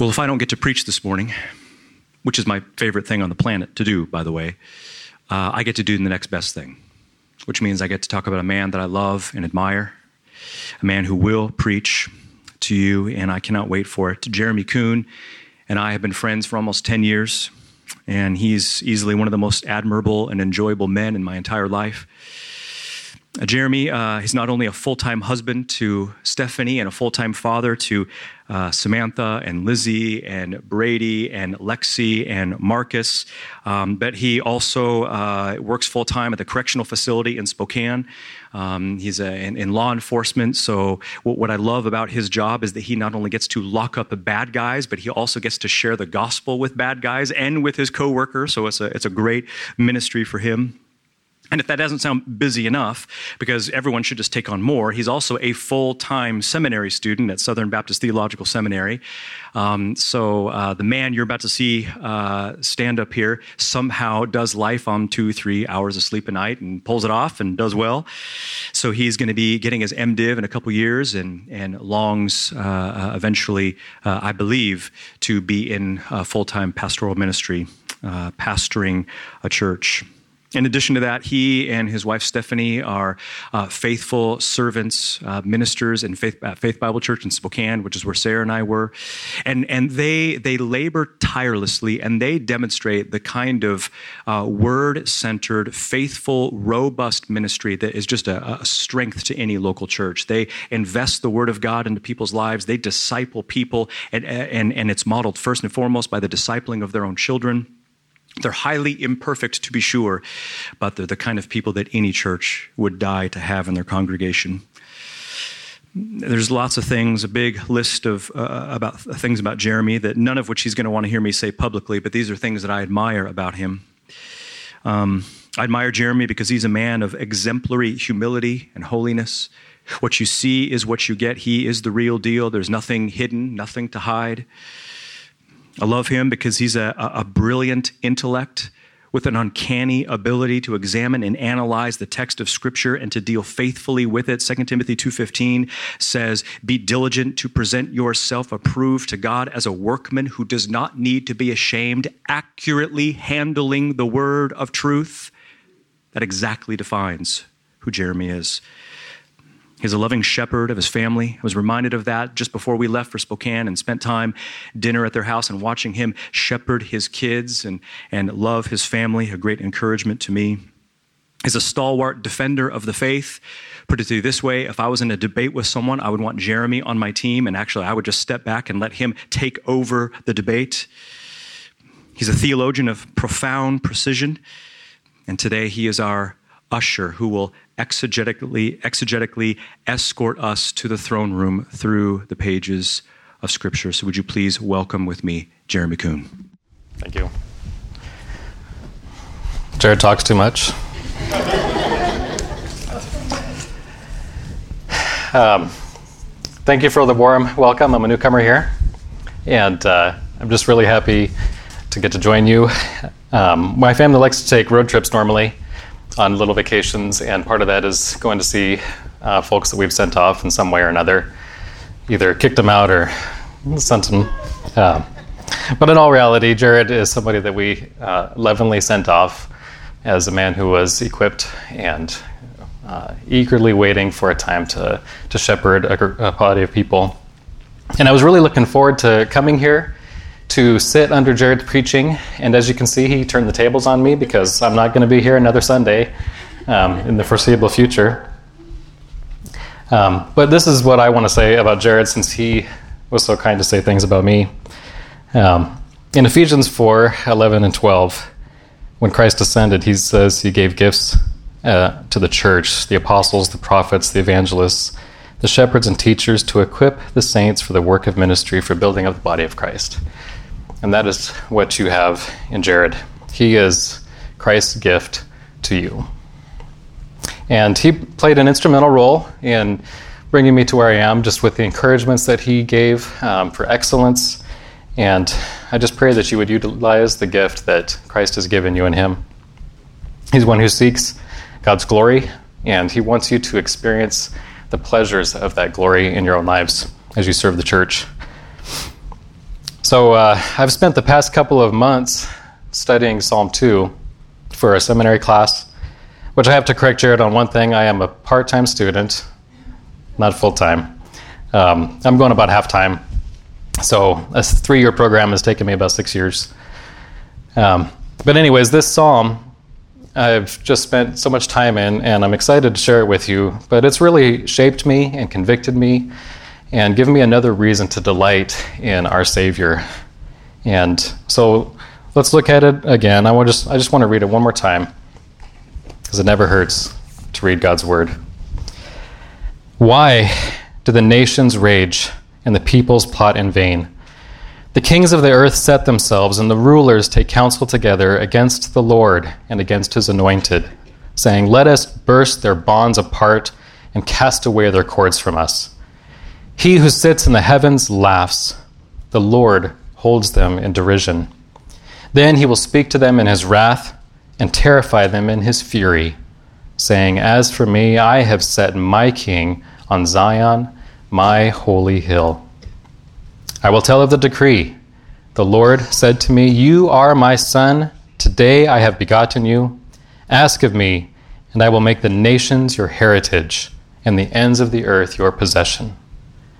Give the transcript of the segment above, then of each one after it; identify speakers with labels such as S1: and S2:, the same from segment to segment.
S1: Well, if I don't get to preach this morning, which is my favorite thing on the planet to do, by the way, uh, I get to do the next best thing, which means I get to talk about a man that I love and admire, a man who will preach to you, and I cannot wait for it. Jeremy Kuhn and I have been friends for almost 10 years, and he's easily one of the most admirable and enjoyable men in my entire life. Uh, Jeremy uh, is not only a full time husband to Stephanie and a full time father to uh, Samantha and Lizzie and Brady and Lexi and Marcus, um, but he also uh, works full time at the correctional facility in Spokane. Um, he's a, in, in, law enforcement, so what, what, I love about his job is that he not only gets to lock up bad guys, but he also gets to share the gospel with bad guys and with his coworkers. So it's a it's a great ministry for him. And if that doesn't sound busy enough, because everyone should just take on more, he's also a full time seminary student at Southern Baptist Theological Seminary. Um, so uh, the man you're about to see uh, stand up here somehow does life on two, three hours of sleep a night and pulls it off and does well. So he's going to be getting his MDiv in a couple years and, and longs uh, eventually, uh, I believe, to be in full time pastoral ministry, uh, pastoring a church. In addition to that, he and his wife Stephanie are uh, faithful servants, uh, ministers in Faith, uh, Faith Bible Church in Spokane, which is where Sarah and I were, and and they they labor tirelessly and they demonstrate the kind of uh, word centered, faithful, robust ministry that is just a, a strength to any local church. They invest the Word of God into people's lives. They disciple people, and and and it's modeled first and foremost by the discipling of their own children. They're highly imperfect, to be sure, but they're the kind of people that any church would die to have in their congregation. There's lots of things, a big list of uh, about things about Jeremy that none of which he's going to want to hear me say publicly, but these are things that I admire about him. Um, I admire Jeremy because he's a man of exemplary humility and holiness. What you see is what you get. He is the real deal. There's nothing hidden, nothing to hide. I love him because he's a, a brilliant intellect with an uncanny ability to examine and analyze the text of scripture and to deal faithfully with it. 2 timothy 2.15 says be diligent to present yourself approved to god as a workman who does not need to be ashamed accurately handling the word of truth. That exactly defines who jeremy is He's a loving shepherd of his family. I was reminded of that just before we left for Spokane and spent time dinner at their house and watching him shepherd his kids and, and love his family, a great encouragement to me. He's a stalwart defender of the faith. Put it to you this way if I was in a debate with someone, I would want Jeremy on my team, and actually, I would just step back and let him take over the debate. He's a theologian of profound precision, and today he is our usher who will exegetically, exegetically escort us to the throne room through the pages of Scripture. So, would you please welcome with me Jeremy Kuhn?
S2: Thank you. Jared talks too much. um, thank you for the warm welcome. I'm a newcomer here, and uh, I'm just really happy to get to join you. Um, my family likes to take road trips normally, on little vacations, and part of that is going to see uh, folks that we've sent off in some way or another, either kicked them out or sent them. Uh, but in all reality, Jared is somebody that we uh, lovingly sent off as a man who was equipped and uh, eagerly waiting for a time to, to shepherd a, a body of people. And I was really looking forward to coming here to sit under Jared's preaching. And as you can see, he turned the tables on me because I'm not going to be here another Sunday um, in the foreseeable future. Um, but this is what I want to say about Jared since he was so kind to say things about me. Um, in Ephesians 4 11 and 12, when Christ ascended, he says he gave gifts uh, to the church the apostles, the prophets, the evangelists, the shepherds, and teachers to equip the saints for the work of ministry for building up the body of Christ. And that is what you have in Jared. He is Christ's gift to you. And he played an instrumental role in bringing me to where I am, just with the encouragements that he gave um, for excellence. And I just pray that you would utilize the gift that Christ has given you in him. He's one who seeks God's glory, and he wants you to experience the pleasures of that glory in your own lives as you serve the church. So uh, I've spent the past couple of months studying Psalm 2 for a seminary class, which I have to correct Jared on one thing. I am a part time student, not full time. Um, I'm going about half time. So a three year program has taken me about six years. Um, but, anyways, this psalm I've just spent so much time in, and I'm excited to share it with you. But it's really shaped me and convicted me and given me another reason to delight in our Savior. And so let's look at it again. I, just, I just want to read it one more time because it never hurts to read God's Word. Why do the nations rage and the peoples plot in vain? The kings of the earth set themselves, and the rulers take counsel together against the Lord and against his anointed, saying, Let us burst their bonds apart and cast away their cords from us. He who sits in the heavens laughs, the Lord holds them in derision. Then he will speak to them in his wrath and terrify them in his fury, saying, As for me, I have set my king on Zion, my holy hill. I will tell of the decree. The Lord said to me, You are my son. Today I have begotten you. Ask of me, and I will make the nations your heritage, and the ends of the earth your possession.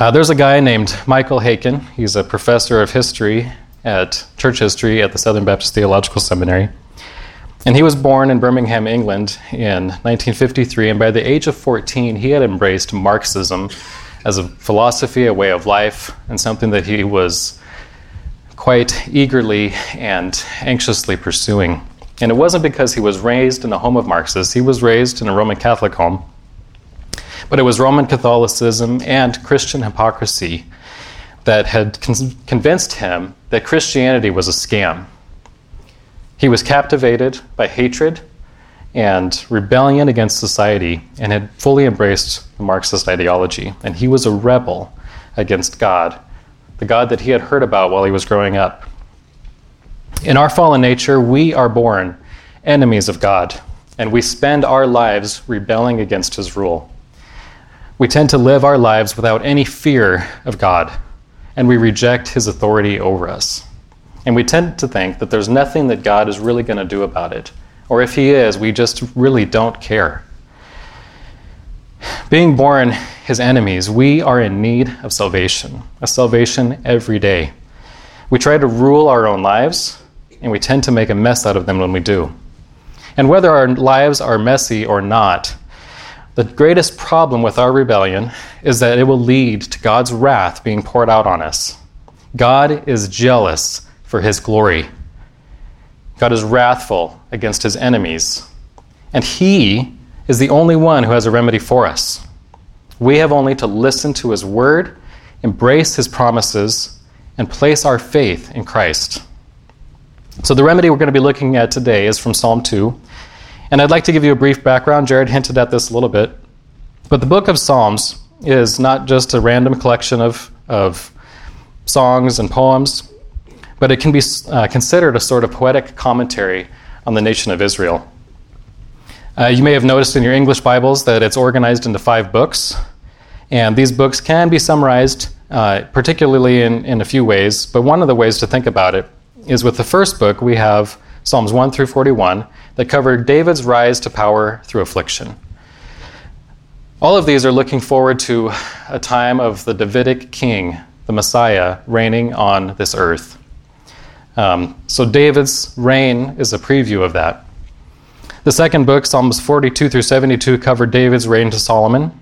S2: Uh, there's a guy named Michael Haykin. He's a professor of history at church history at the Southern Baptist Theological Seminary. And he was born in Birmingham, England in 1953. And by the age of 14, he had embraced Marxism as a philosophy, a way of life, and something that he was quite eagerly and anxiously pursuing. And it wasn't because he was raised in a home of Marxists, he was raised in a Roman Catholic home. But it was Roman Catholicism and Christian hypocrisy that had con- convinced him that Christianity was a scam. He was captivated by hatred and rebellion against society and had fully embraced the Marxist ideology. And he was a rebel against God, the God that he had heard about while he was growing up. In our fallen nature, we are born enemies of God, and we spend our lives rebelling against his rule. We tend to live our lives without any fear of God, and we reject his authority over us. And we tend to think that there's nothing that God is really going to do about it or if he is, we just really don't care. Being born his enemies, we are in need of salvation, a salvation every day. We try to rule our own lives, and we tend to make a mess out of them when we do. And whether our lives are messy or not, the greatest problem with our rebellion is that it will lead to God's wrath being poured out on us. God is jealous for his glory. God is wrathful against his enemies, and he is the only one who has a remedy for us. We have only to listen to his word, embrace his promises, and place our faith in Christ. So, the remedy we're going to be looking at today is from Psalm 2. And I'd like to give you a brief background. Jared hinted at this a little bit. But the book of Psalms is not just a random collection of, of songs and poems but it can be uh, considered a sort of poetic commentary on the nation of Israel. Uh, you may have noticed in your English Bibles that it's organized into five books, and these books can be summarized uh, particularly in, in a few ways, but one of the ways to think about it is with the first book, we have Psalms 1 through 41 that cover David's rise to power through affliction. All of these are looking forward to a time of the Davidic king, the Messiah, reigning on this earth. Um, so David's reign is a preview of that. The second book, Psalms 42 through 72, covered David's reign to Solomon.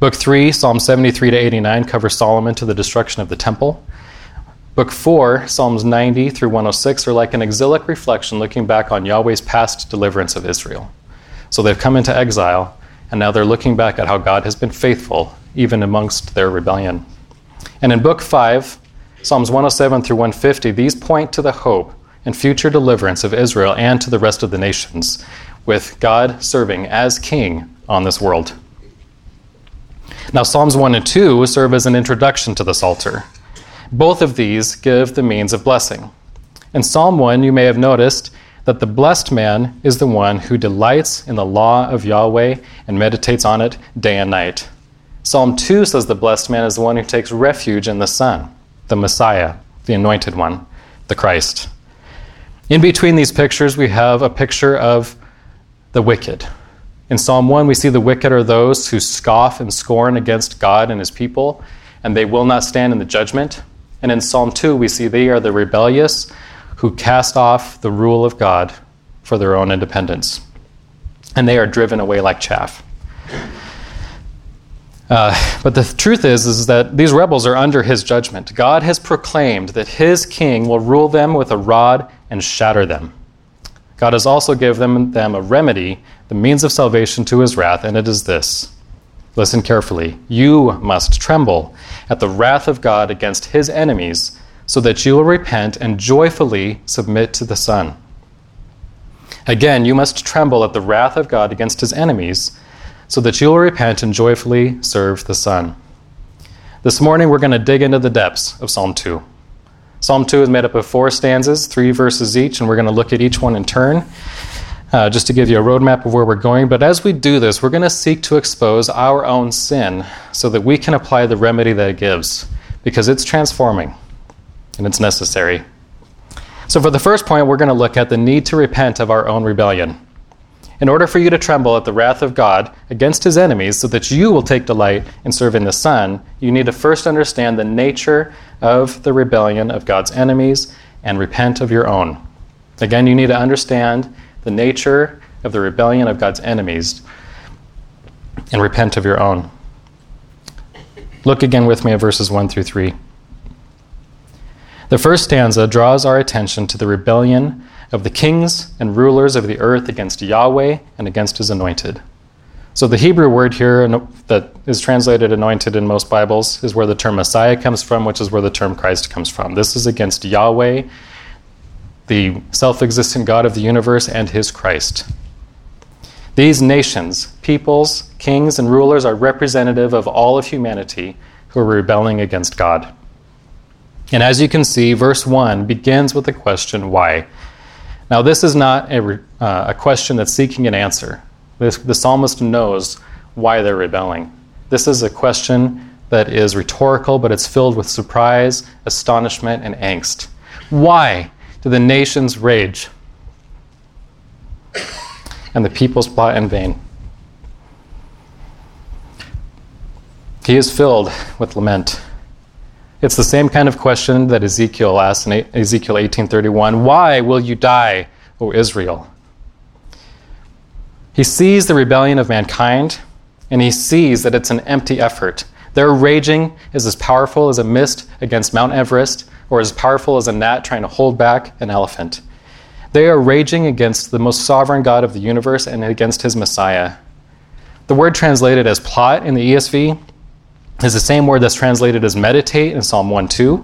S2: Book 3, Psalms 73 to 89, covers Solomon to the destruction of the temple. Book 4, Psalms 90 through 106, are like an exilic reflection looking back on Yahweh's past deliverance of Israel. So they've come into exile, and now they're looking back at how God has been faithful, even amongst their rebellion. And in Book 5, Psalms 107 through 150, these point to the hope and future deliverance of Israel and to the rest of the nations, with God serving as king on this world. Now, Psalms 1 and 2 serve as an introduction to the Psalter. Both of these give the means of blessing. In Psalm 1, you may have noticed that the blessed man is the one who delights in the law of Yahweh and meditates on it day and night. Psalm 2 says the blessed man is the one who takes refuge in the Son, the Messiah, the anointed one, the Christ. In between these pictures, we have a picture of the wicked. In Psalm 1, we see the wicked are those who scoff and scorn against God and his people, and they will not stand in the judgment. And in Psalm 2, we see they are the rebellious who cast off the rule of God for their own independence. And they are driven away like chaff. Uh, but the truth is, is that these rebels are under his judgment. God has proclaimed that his king will rule them with a rod and shatter them. God has also given them, them a remedy, the means of salvation to his wrath, and it is this. Listen carefully. You must tremble at the wrath of God against his enemies so that you will repent and joyfully submit to the Son. Again, you must tremble at the wrath of God against his enemies, so that you will repent and joyfully serve the Son. This morning, we're going to dig into the depths of Psalm 2. Psalm 2 is made up of four stanzas, three verses each, and we're going to look at each one in turn. Uh, just to give you a roadmap of where we're going. But as we do this, we're going to seek to expose our own sin so that we can apply the remedy that it gives, because it's transforming and it's necessary. So, for the first point, we're going to look at the need to repent of our own rebellion. In order for you to tremble at the wrath of God against his enemies, so that you will take delight in serving the Son, you need to first understand the nature of the rebellion of God's enemies and repent of your own. Again, you need to understand the nature of the rebellion of God's enemies and repent of your own. Look again with me at verses 1 through 3. The first stanza draws our attention to the rebellion of the kings and rulers of the earth against Yahweh and against his anointed. So, the Hebrew word here that is translated anointed in most Bibles is where the term Messiah comes from, which is where the term Christ comes from. This is against Yahweh, the self existent God of the universe, and his Christ. These nations, peoples, kings, and rulers are representative of all of humanity who are rebelling against God. And as you can see, verse 1 begins with the question, why? Now, this is not a, uh, a question that's seeking an answer. This, the psalmist knows why they're rebelling. This is a question that is rhetorical, but it's filled with surprise, astonishment, and angst. Why do the nations rage and the peoples plot in vain? He is filled with lament. It's the same kind of question that Ezekiel asked in Ezekiel 18:31, "Why will you die, O Israel?" He sees the rebellion of mankind, and he sees that it's an empty effort. Their raging is as powerful as a mist against Mount Everest, or as powerful as a gnat trying to hold back an elephant. They are raging against the most sovereign God of the universe and against his Messiah. The word translated as plot in the ESV is the same word that's translated as meditate in Psalm 1 2,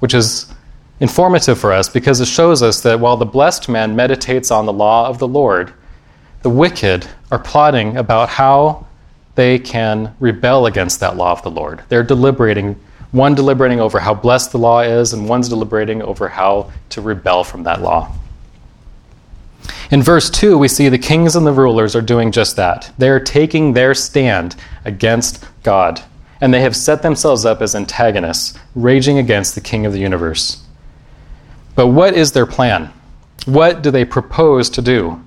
S2: which is informative for us because it shows us that while the blessed man meditates on the law of the Lord, the wicked are plotting about how they can rebel against that law of the Lord. They're deliberating, one deliberating over how blessed the law is, and one's deliberating over how to rebel from that law. In verse 2, we see the kings and the rulers are doing just that. They are taking their stand against God and they have set themselves up as antagonists, raging against the King of the universe. But what is their plan? What do they propose to do?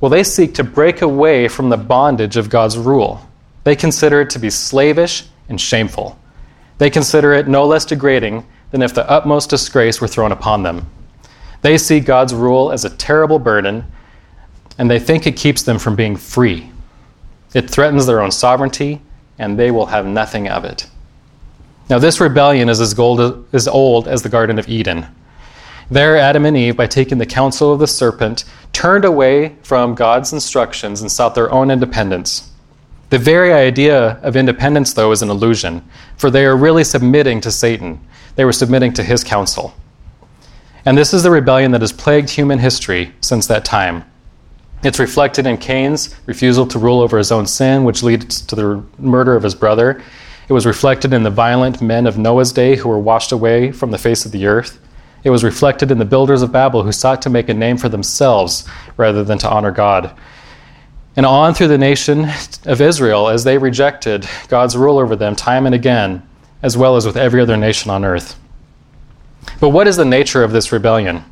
S2: Well, they seek to break away from the bondage of God's rule. They consider it to be slavish and shameful. They consider it no less degrading than if the utmost disgrace were thrown upon them. They see God's rule as a terrible burden, and they think it keeps them from being free. It threatens their own sovereignty and they will have nothing of it. Now, this rebellion is as, old as, old as the Garden of Eden. There, Adam and Eve, by taking the counsel of the serpent, turned away from God's instructions and sought their own independence. The very idea of independence, though, is an illusion, for they are really submitting to Satan. They were submitting to his counsel. And this is the rebellion that has plagued human history since that time. It's reflected in Cain's refusal to rule over his own sin, which leads to the murder of his brother. It was reflected in the violent men of Noah's day who were washed away from the face of the earth. It was reflected in the builders of Babel who sought to make a name for themselves rather than to honor God. And on through the nation of Israel as they rejected God's rule over them time and again, as well as with every other nation on earth. But what is the nature of this rebellion?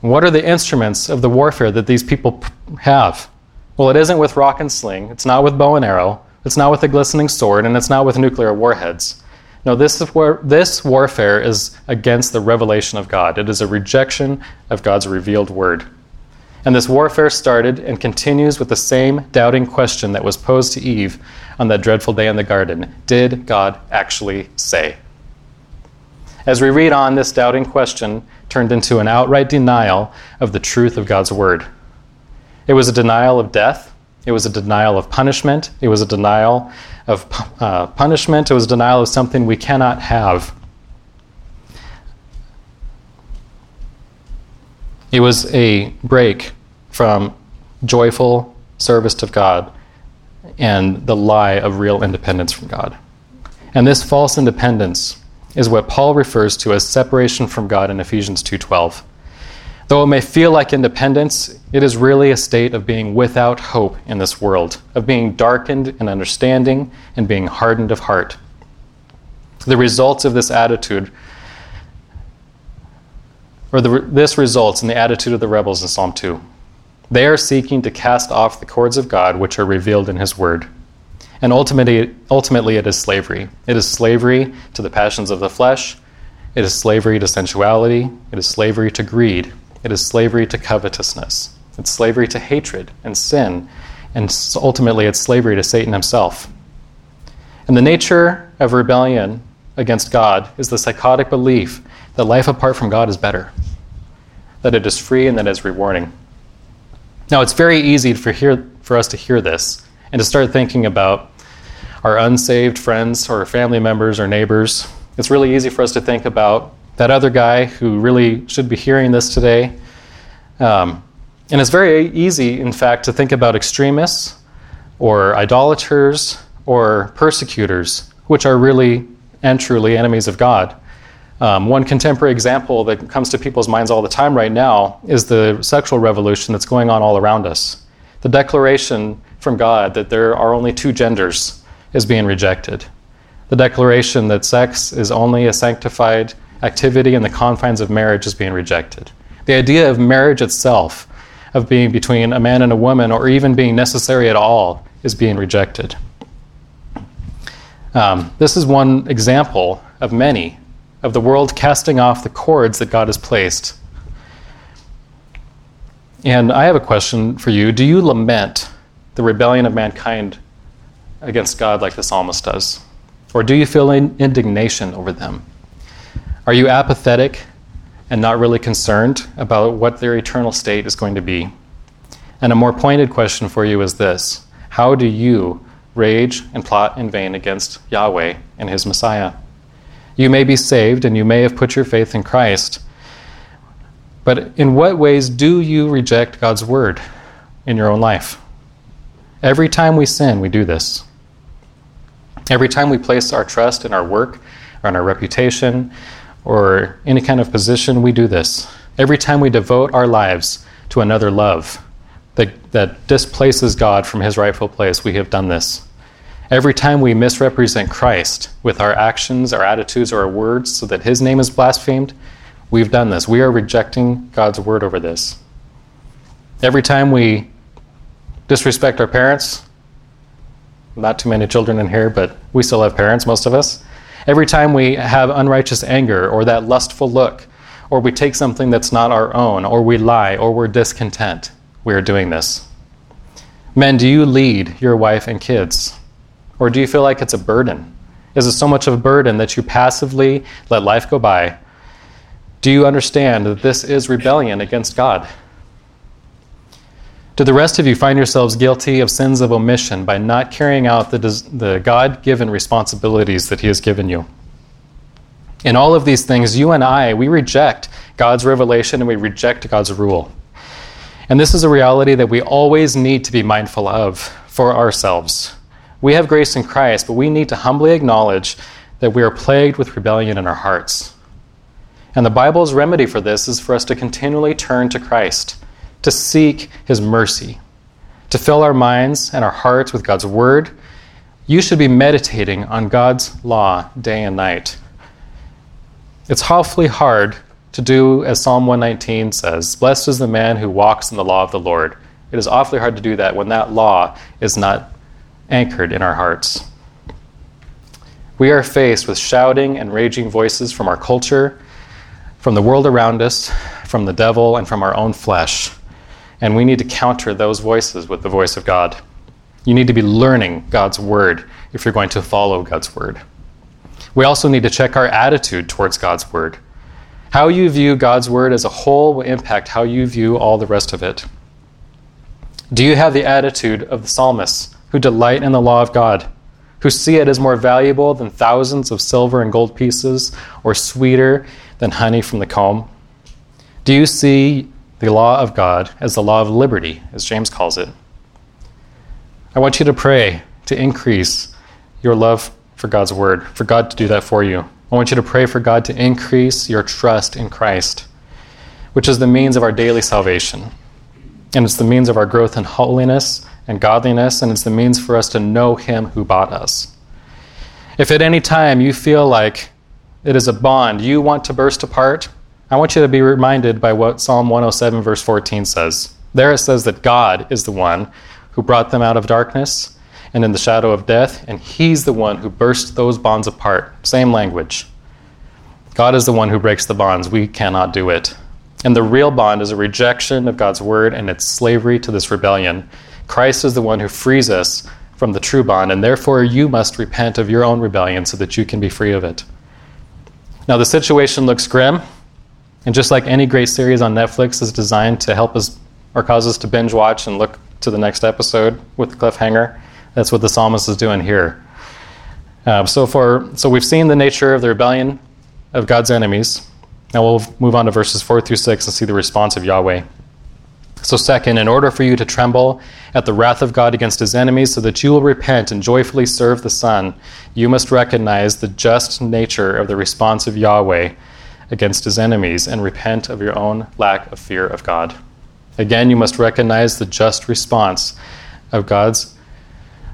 S2: What are the instruments of the warfare that these people have? Well, it isn't with rock and sling, it's not with bow and arrow, it's not with a glistening sword, and it's not with nuclear warheads. No, this, war- this warfare is against the revelation of God. It is a rejection of God's revealed word. And this warfare started and continues with the same doubting question that was posed to Eve on that dreadful day in the garden Did God actually say? As we read on, this doubting question turned into an outright denial of the truth of God's word. It was a denial of death, it was a denial of punishment, it was a denial of uh, punishment, it was a denial of something we cannot have. It was a break from joyful service to God and the lie of real independence from God. And this false independence is what Paul refers to as separation from God in Ephesians 2:12. Though it may feel like independence, it is really a state of being without hope in this world, of being darkened in understanding and being hardened of heart. The results of this attitude, or the, this results in the attitude of the rebels in Psalm 2. They are seeking to cast off the cords of God which are revealed in His Word. And ultimately, ultimately, it is slavery. It is slavery to the passions of the flesh. It is slavery to sensuality. It is slavery to greed. It is slavery to covetousness. It's slavery to hatred and sin. And ultimately, it's slavery to Satan himself. And the nature of rebellion against God is the psychotic belief that life apart from God is better, that it is free and that it is rewarding. Now, it's very easy for, hear, for us to hear this and to start thinking about our unsaved friends or family members or neighbors. It's really easy for us to think about that other guy who really should be hearing this today. Um, and it's very easy, in fact, to think about extremists or idolaters or persecutors, which are really and truly enemies of God. Um, one contemporary example that comes to people's minds all the time right now is the sexual revolution that's going on all around us. The declaration from God that there are only two genders is being rejected. The declaration that sex is only a sanctified activity in the confines of marriage is being rejected. The idea of marriage itself, of being between a man and a woman, or even being necessary at all, is being rejected. Um, this is one example of many of the world casting off the cords that God has placed. And I have a question for you. Do you lament the rebellion of mankind against God like the psalmist does? Or do you feel indignation over them? Are you apathetic and not really concerned about what their eternal state is going to be? And a more pointed question for you is this How do you rage and plot in vain against Yahweh and his Messiah? You may be saved and you may have put your faith in Christ. But in what ways do you reject God's word in your own life? Every time we sin, we do this. Every time we place our trust in our work or in our reputation or any kind of position, we do this. Every time we devote our lives to another love that, that displaces God from his rightful place, we have done this. Every time we misrepresent Christ with our actions, our attitudes, or our words so that his name is blasphemed, we've done this. We are rejecting God's word over this. Every time we disrespect our parents. Not too many children in here, but we still have parents, most of us. Every time we have unrighteous anger or that lustful look, or we take something that's not our own, or we lie, or we're discontent, we are doing this. Men, do you lead your wife and kids? Or do you feel like it's a burden? Is it so much of a burden that you passively let life go by? Do you understand that this is rebellion against God? Do the rest of you find yourselves guilty of sins of omission by not carrying out the, the God given responsibilities that He has given you? In all of these things, you and I, we reject God's revelation and we reject God's rule. And this is a reality that we always need to be mindful of for ourselves. We have grace in Christ, but we need to humbly acknowledge that we are plagued with rebellion in our hearts. And the Bible's remedy for this is for us to continually turn to Christ, to seek His mercy, to fill our minds and our hearts with God's Word. You should be meditating on God's law day and night. It's awfully hard to do as Psalm 119 says Blessed is the man who walks in the law of the Lord. It is awfully hard to do that when that law is not anchored in our hearts. We are faced with shouting and raging voices from our culture, from the world around us, from the devil, and from our own flesh. And we need to counter those voices with the voice of God. You need to be learning God's word if you're going to follow God's word. We also need to check our attitude towards God's word. How you view God's word as a whole will impact how you view all the rest of it. Do you have the attitude of the psalmists who delight in the law of God, who see it as more valuable than thousands of silver and gold pieces, or sweeter than honey from the comb? Do you see the law of God as the law of liberty, as James calls it? I want you to pray to increase your love for God's word, for God to do that for you. I want you to pray for God to increase your trust in Christ, which is the means of our daily salvation. And it's the means of our growth in holiness and godliness, and it's the means for us to know Him who bought us. If at any time you feel like it is a bond you want to burst apart, I want you to be reminded by what Psalm 107, verse 14 says. There it says that God is the one who brought them out of darkness and in the shadow of death, and He's the one who burst those bonds apart. Same language. God is the one who breaks the bonds. We cannot do it. And the real bond is a rejection of God's word and its slavery to this rebellion. Christ is the one who frees us from the true bond, and therefore you must repent of your own rebellion so that you can be free of it. Now, the situation looks grim, and just like any great series on Netflix is designed to help us or cause us to binge watch and look to the next episode with the cliffhanger, that's what the psalmist is doing here. Uh, so, for, so we've seen the nature of the rebellion of God's enemies. Now we'll move on to verses 4 through 6 and see the response of Yahweh. So, second, in order for you to tremble at the wrath of God against his enemies, so that you will repent and joyfully serve the Son, you must recognize the just nature of the response of Yahweh against his enemies and repent of your own lack of fear of God. Again, you must recognize the just response of God's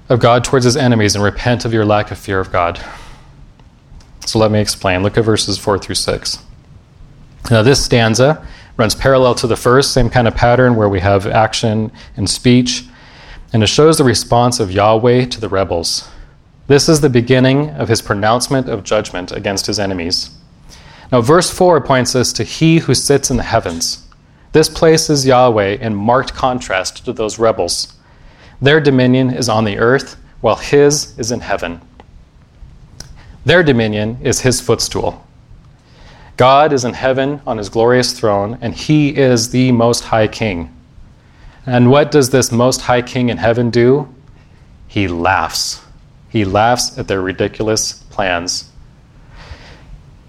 S2: of God towards his enemies and repent of your lack of fear of God. So let me explain. Look at verses 4 through 6. Now, this stanza runs parallel to the first, same kind of pattern where we have action and speech, and it shows the response of Yahweh to the rebels. This is the beginning of his pronouncement of judgment against his enemies. Now, verse 4 points us to He who sits in the heavens. This places Yahweh in marked contrast to those rebels. Their dominion is on the earth, while his is in heaven. Their dominion is his footstool. God is in heaven on his glorious throne, and he is the Most High King. And what does this Most High King in heaven do? He laughs. He laughs at their ridiculous plans.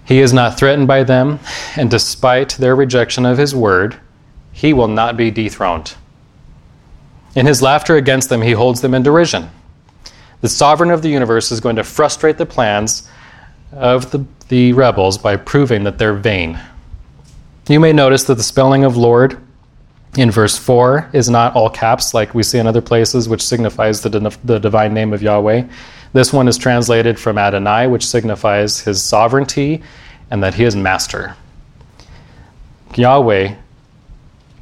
S2: He is not threatened by them, and despite their rejection of his word, he will not be dethroned. In his laughter against them, he holds them in derision. The sovereign of the universe is going to frustrate the plans of the, the rebels by proving that they're vain. You may notice that the spelling of Lord in verse 4 is not all caps like we see in other places, which signifies the, the divine name of Yahweh. This one is translated from Adonai, which signifies his sovereignty and that he is master. Yahweh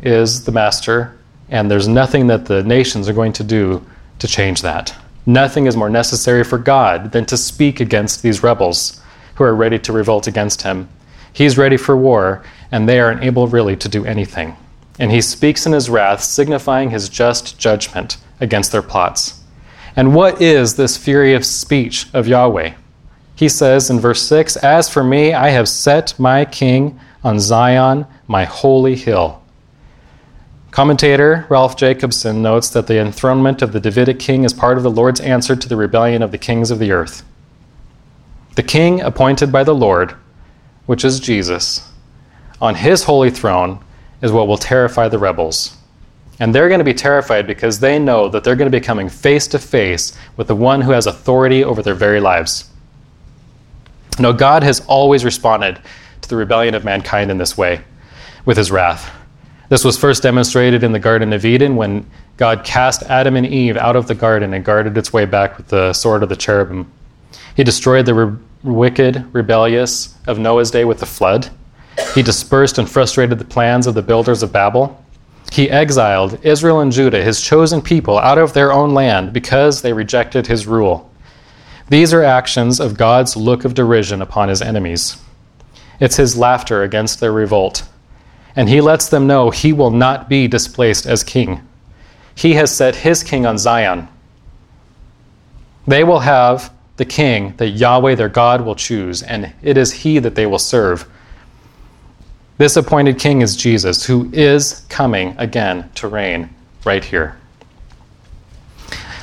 S2: is the master and there's nothing that the nations are going to do to change that. Nothing is more necessary for God than to speak against these rebels who are ready to revolt against him. He is ready for war, and they are unable really to do anything. And he speaks in his wrath, signifying his just judgment against their plots. And what is this furious speech of Yahweh? He says in verse 6 As for me, I have set my king on Zion, my holy hill. Commentator Rolf Jacobson notes that the enthronement of the Davidic king is part of the Lord's answer to the rebellion of the kings of the earth. The king appointed by the Lord, which is Jesus, on his holy throne is what will terrify the rebels. And they're going to be terrified because they know that they're going to be coming face to face with the one who has authority over their very lives. No, God has always responded to the rebellion of mankind in this way, with his wrath. This was first demonstrated in the Garden of Eden when God cast Adam and Eve out of the garden and guarded its way back with the sword of the cherubim. He destroyed the re- wicked, rebellious of Noah's day with the flood. He dispersed and frustrated the plans of the builders of Babel. He exiled Israel and Judah, his chosen people, out of their own land because they rejected his rule. These are actions of God's look of derision upon his enemies. It's his laughter against their revolt. And he lets them know he will not be displaced as king. He has set his king on Zion. They will have the king that Yahweh their God will choose, and it is he that they will serve. This appointed king is Jesus, who is coming again to reign right here.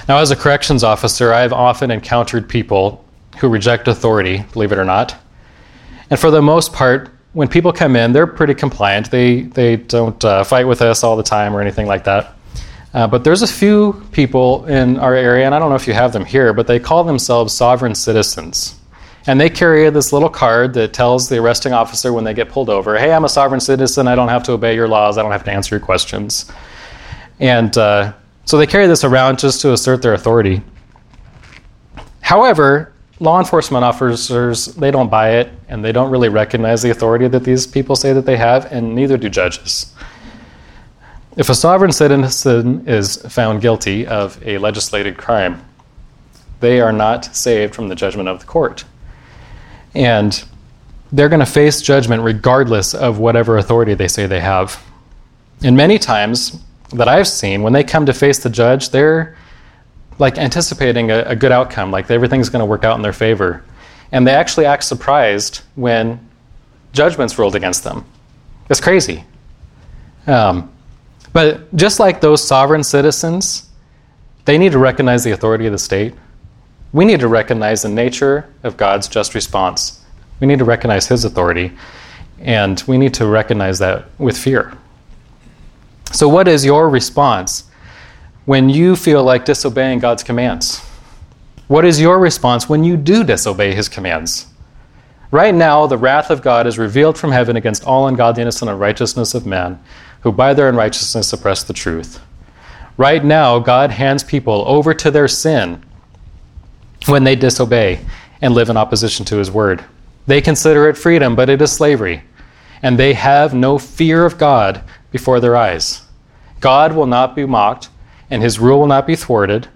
S2: Now, as a corrections officer, I've often encountered people who reject authority, believe it or not. And for the most part, when people come in, they're pretty compliant. They, they don't uh, fight with us all the time or anything like that. Uh, but there's a few people in our area, and I don't know if you have them here, but they call themselves sovereign citizens. And they carry this little card that tells the arresting officer when they get pulled over, hey, I'm a sovereign citizen. I don't have to obey your laws. I don't have to answer your questions. And uh, so they carry this around just to assert their authority. However, law enforcement officers, they don't buy it and they don't really recognize the authority that these people say that they have, and neither do judges. If a sovereign citizen is found guilty of a legislated crime, they are not saved from the judgment of the court. And they're going to face judgment regardless of whatever authority they say they have. And many times that I've seen, when they come to face the judge, they're like anticipating a, a good outcome, like everything's going to work out in their favor. And they actually act surprised when judgment's ruled against them. It's crazy. Um, but just like those sovereign citizens, they need to recognize the authority of the state we need to recognize the nature of God's just response. We need to recognize His authority, and we need to recognize that with fear. So, what is your response when you feel like disobeying God's commands? What is your response when you do disobey His commands? Right now, the wrath of God is revealed from heaven against all ungodliness and unrighteousness of men, who by their unrighteousness suppress the truth. Right now, God hands people over to their sin when they disobey and live in opposition to his word. They consider it freedom, but it is slavery. And they have no fear of God before their eyes. God will not be mocked, and his rule will not be thwarted.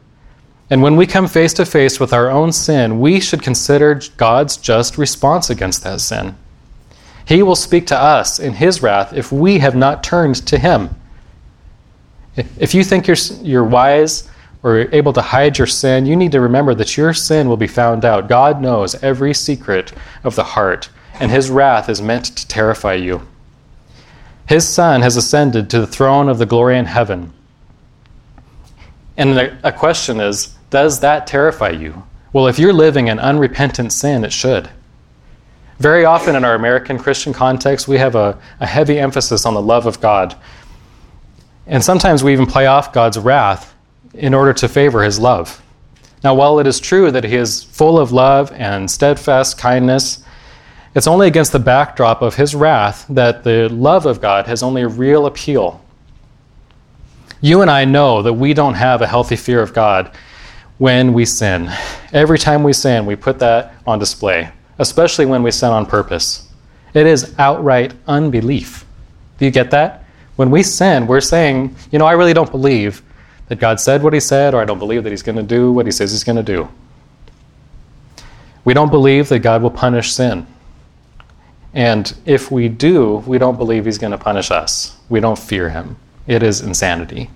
S2: And when we come face to face with our own sin, we should consider God's just response against that sin. He will speak to us in his wrath if we have not turned to him. If you think you're, you're wise or able to hide your sin, you need to remember that your sin will be found out. God knows every secret of the heart, and his wrath is meant to terrify you. His Son has ascended to the throne of the glory in heaven. And a question is Does that terrify you? Well, if you're living in unrepentant sin, it should. Very often in our American Christian context, we have a, a heavy emphasis on the love of God. And sometimes we even play off God's wrath in order to favor his love. Now, while it is true that he is full of love and steadfast kindness, it's only against the backdrop of his wrath that the love of God has only real appeal. You and I know that we don't have a healthy fear of God when we sin. Every time we sin, we put that on display, especially when we sin on purpose. It is outright unbelief. Do you get that? When we sin, we're saying, you know, I really don't believe that God said what He said, or I don't believe that He's going to do what He says He's going to do. We don't believe that God will punish sin. And if we do, we don't believe He's going to punish us. We don't fear Him. It is insanity.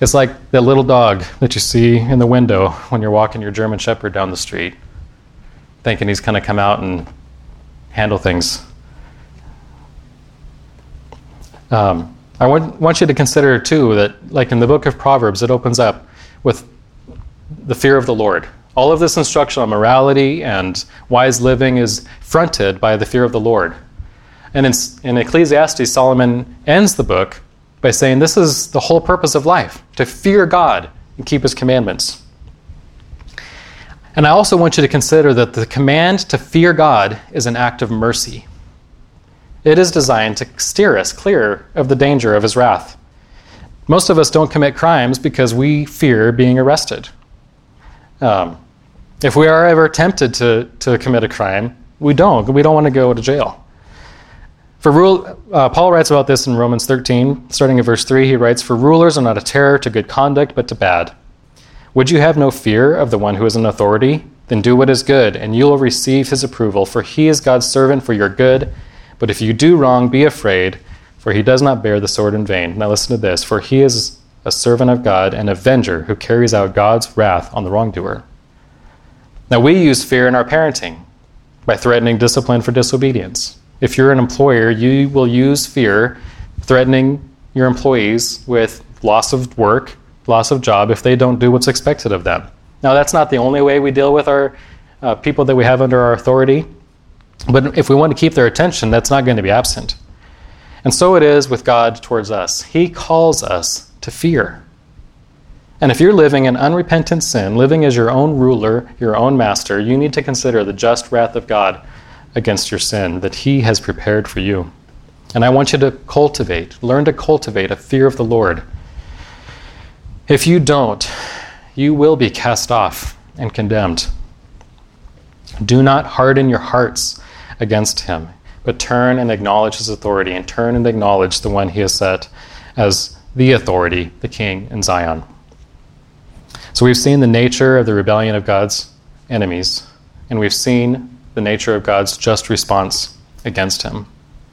S2: It's like that little dog that you see in the window when you're walking your German Shepherd down the street, thinking he's going to come out and handle things. Um, I want, want you to consider, too, that, like in the book of Proverbs, it opens up with the fear of the Lord. All of this instruction on morality and wise living is fronted by the fear of the Lord. And in, in Ecclesiastes, Solomon ends the book by saying this is the whole purpose of life to fear God and keep his commandments. And I also want you to consider that the command to fear God is an act of mercy. It is designed to steer us clear of the danger of his wrath. Most of us don't commit crimes because we fear being arrested. Um, if we are ever tempted to, to commit a crime, we don't. We don't want to go to jail. For rule, uh, Paul writes about this in Romans 13, starting at verse 3. He writes, For rulers are not a terror to good conduct, but to bad. Would you have no fear of the one who is in authority? Then do what is good, and you will receive his approval, for he is God's servant for your good. But if you do wrong, be afraid, for he does not bear the sword in vain. Now listen to this For he is a servant of God, an avenger who carries out God's wrath on the wrongdoer. Now we use fear in our parenting by threatening discipline for disobedience. If you're an employer, you will use fear, threatening your employees with loss of work, loss of job if they don't do what's expected of them. Now, that's not the only way we deal with our uh, people that we have under our authority, but if we want to keep their attention, that's not going to be absent. And so it is with God towards us. He calls us to fear. And if you're living in unrepentant sin, living as your own ruler, your own master, you need to consider the just wrath of God against your sin that He has prepared for you. And I want you to cultivate, learn to cultivate a fear of the Lord. If you don't, you will be cast off and condemned. Do not harden your hearts against Him, but turn and acknowledge His authority, and turn and acknowledge the one He has set as the authority, the King in Zion. So we've seen the nature of the rebellion of God's enemies, and we've seen the nature of God's just response against him.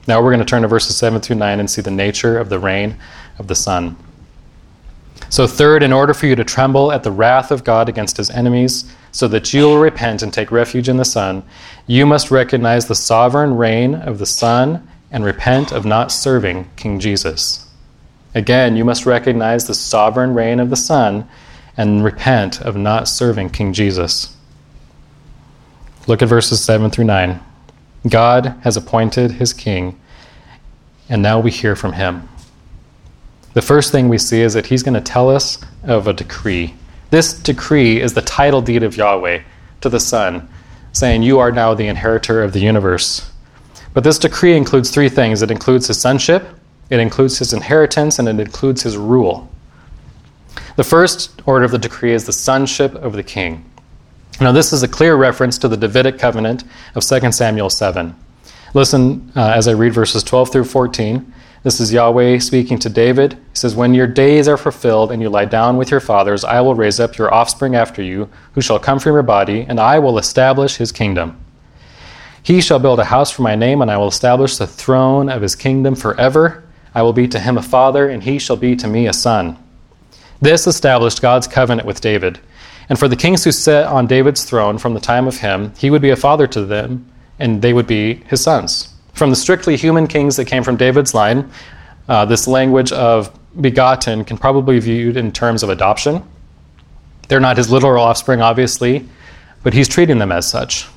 S2: Now we're going to turn to verses 7 through 9 and see the nature of the reign of the Son. So, third, in order for you to tremble at the wrath of God against his enemies, so that you will repent and take refuge in the Son, you must recognize the sovereign reign of the Son and repent of not serving King Jesus. Again, you must recognize the sovereign reign of the Son and repent of not serving King Jesus. Look at verses 7 through 9. God has appointed his king, and now we hear from him. The first thing we see is that he's going to tell us of a decree. This decree is the title deed of Yahweh to the Son, saying, You are now the inheritor of the universe. But this decree includes three things it includes his sonship, it includes his inheritance, and it includes his rule. The first order of the decree is the sonship of the king. Now, this is a clear reference to the Davidic covenant of 2 Samuel 7. Listen uh, as I read verses 12 through 14. This is Yahweh speaking to David. He says, When your days are fulfilled and you lie down with your fathers, I will raise up your offspring after you, who shall come from your body, and I will establish his kingdom. He shall build a house for my name, and I will establish the throne of his kingdom forever. I will be to him a father, and he shall be to me a son. This established God's covenant with David. And for the kings who sat on David's throne from the time of him, he would be a father to them, and they would be his sons. From the strictly human kings that came from David's line, uh, this language of begotten can probably be viewed in terms of adoption. They're not his literal offspring, obviously, but he's treating them as such.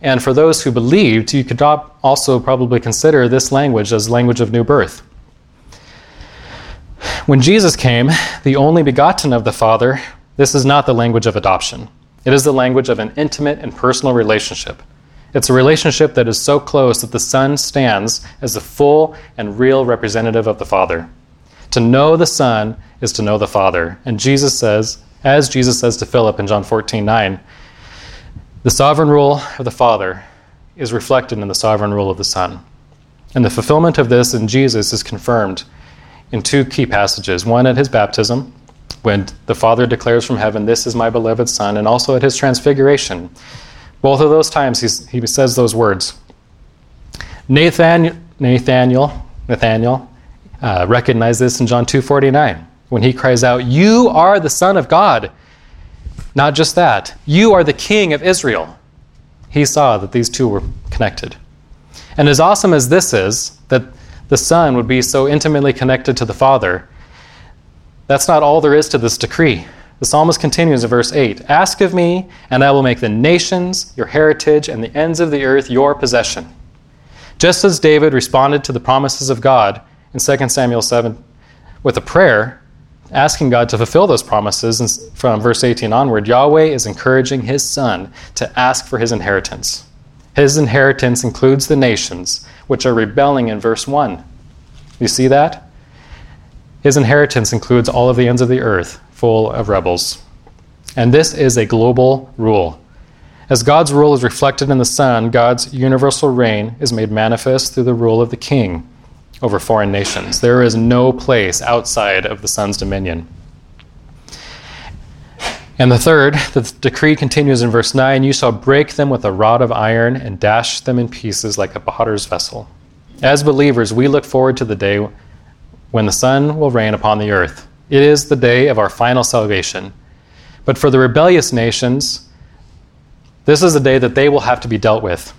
S2: And for those who believed, you could also probably consider this language as language of new birth. When Jesus came, the only begotten of the Father this is not the language of adoption. It is the language of an intimate and personal relationship. It's a relationship that is so close that the Son stands as the full and real representative of the Father. To know the Son is to know the Father. And Jesus says, as Jesus says to Philip in John 14 9, the sovereign rule of the Father is reflected in the sovereign rule of the Son. And the fulfillment of this in Jesus is confirmed in two key passages one at his baptism, when the Father declares from heaven, This is my beloved Son, and also at his transfiguration. Both of those times he says those words. Nathaniel, Nathaniel, Nathaniel uh, recognized this in John 2.49 when he cries out, You are the Son of God. Not just that, you are the King of Israel. He saw that these two were connected. And as awesome as this is, that the Son would be so intimately connected to the Father. That's not all there is to this decree. The psalmist continues in verse 8 Ask of me, and I will make the nations your heritage and the ends of the earth your possession. Just as David responded to the promises of God in 2 Samuel 7 with a prayer, asking God to fulfill those promises, from verse 18 onward, Yahweh is encouraging his son to ask for his inheritance. His inheritance includes the nations, which are rebelling in verse 1. You see that? His inheritance includes all of the ends of the earth, full of rebels. And this is a global rule. As God's rule is reflected in the Son, God's universal reign is made manifest through the rule of the King over foreign nations. There is no place outside of the Son's dominion. And the third, the decree continues in verse 9 You shall break them with a rod of iron and dash them in pieces like a potter's vessel. As believers, we look forward to the day when the Son will reign upon the earth. It is the day of our final salvation. But for the rebellious nations, this is the day that they will have to be dealt with,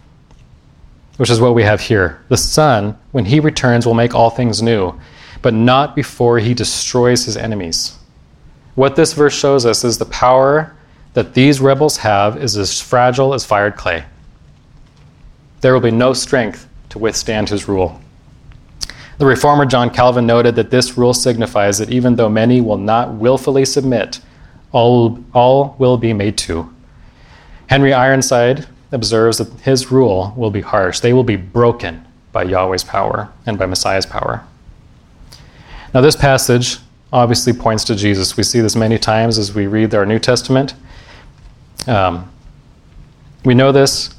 S2: which is what we have here. The Son, when he returns, will make all things new, but not before he destroys his enemies. What this verse shows us is the power that these rebels have is as fragile as fired clay. There will be no strength to withstand his rule. The reformer John Calvin noted that this rule signifies that even though many will not willfully submit, all, all will be made to. Henry Ironside observes that his rule will be harsh. They will be broken by Yahweh's power and by Messiah's power. Now, this passage obviously points to Jesus. We see this many times as we read our New Testament. Um, we know this.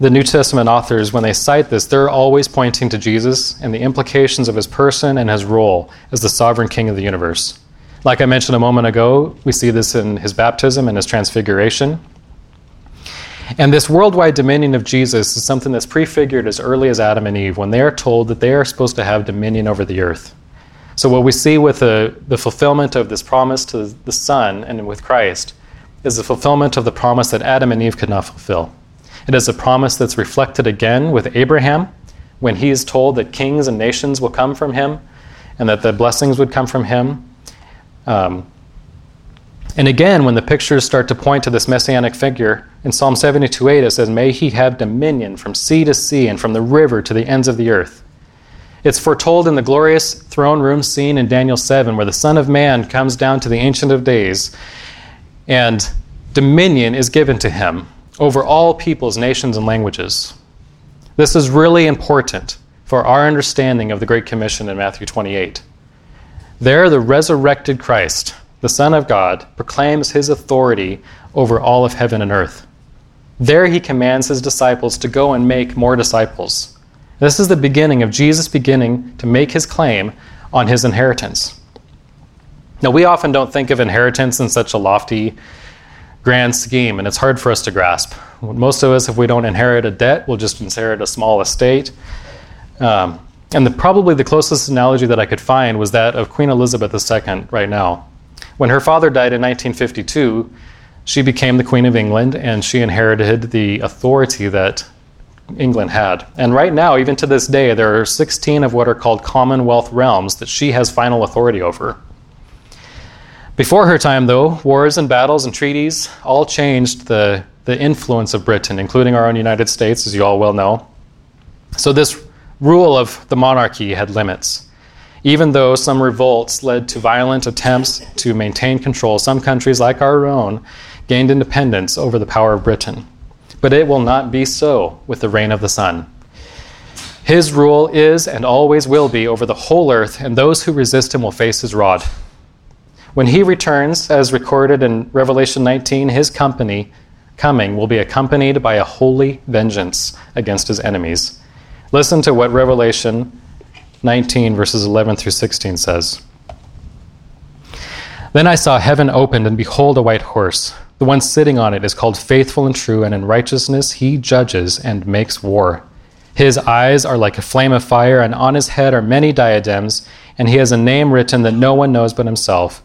S2: The New Testament authors, when they cite this, they're always pointing to Jesus and the implications of his person and his role as the sovereign king of the universe. Like I mentioned a moment ago, we see this in his baptism and his transfiguration. And this worldwide dominion of Jesus is something that's prefigured as early as Adam and Eve when they are told that they are supposed to have dominion over the earth. So, what we see with the, the fulfillment of this promise to the Son and with Christ is the fulfillment of the promise that Adam and Eve could not fulfill. It is a promise that's reflected again with Abraham when he is told that kings and nations will come from him and that the blessings would come from him. Um, and again, when the pictures start to point to this messianic figure, in Psalm 72 8, it says, May he have dominion from sea to sea and from the river to the ends of the earth. It's foretold in the glorious throne room scene in Daniel 7, where the Son of Man comes down to the Ancient of Days, and dominion is given to him over all peoples, nations, and languages. This is really important for our understanding of the Great Commission in Matthew 28. There, the resurrected Christ, the Son of God, proclaims his authority over all of heaven and earth. There, he commands his disciples to go and make more disciples. This is the beginning of Jesus beginning to make his claim on his inheritance. Now, we often don't think of inheritance in such a lofty, grand scheme, and it's hard for us to grasp. Most of us, if we don't inherit a debt, we'll just inherit a small estate. Um, and the, probably the closest analogy that I could find was that of Queen Elizabeth II right now. When her father died in 1952, she became the Queen of England and she inherited the authority that England had. And right now, even to this day, there are 16 of what are called Commonwealth realms that she has final authority over. Before her time, though, wars and battles and treaties all changed the, the influence of Britain, including our own United States, as you all well know. So, this rule of the monarchy had limits. Even though some revolts led to violent attempts to maintain control, some countries, like our own, gained independence over the power of Britain. But it will not be so with the reign of the Son. His rule is and always will be over the whole earth, and those who resist him will face his rod. When he returns, as recorded in Revelation 19, his company coming will be accompanied by a holy vengeance against his enemies. Listen to what Revelation 19, verses 11 through 16 says. Then I saw heaven opened, and behold, a white horse. The one sitting on it is called faithful and true, and in righteousness he judges and makes war. His eyes are like a flame of fire, and on his head are many diadems, and he has a name written that no one knows but himself.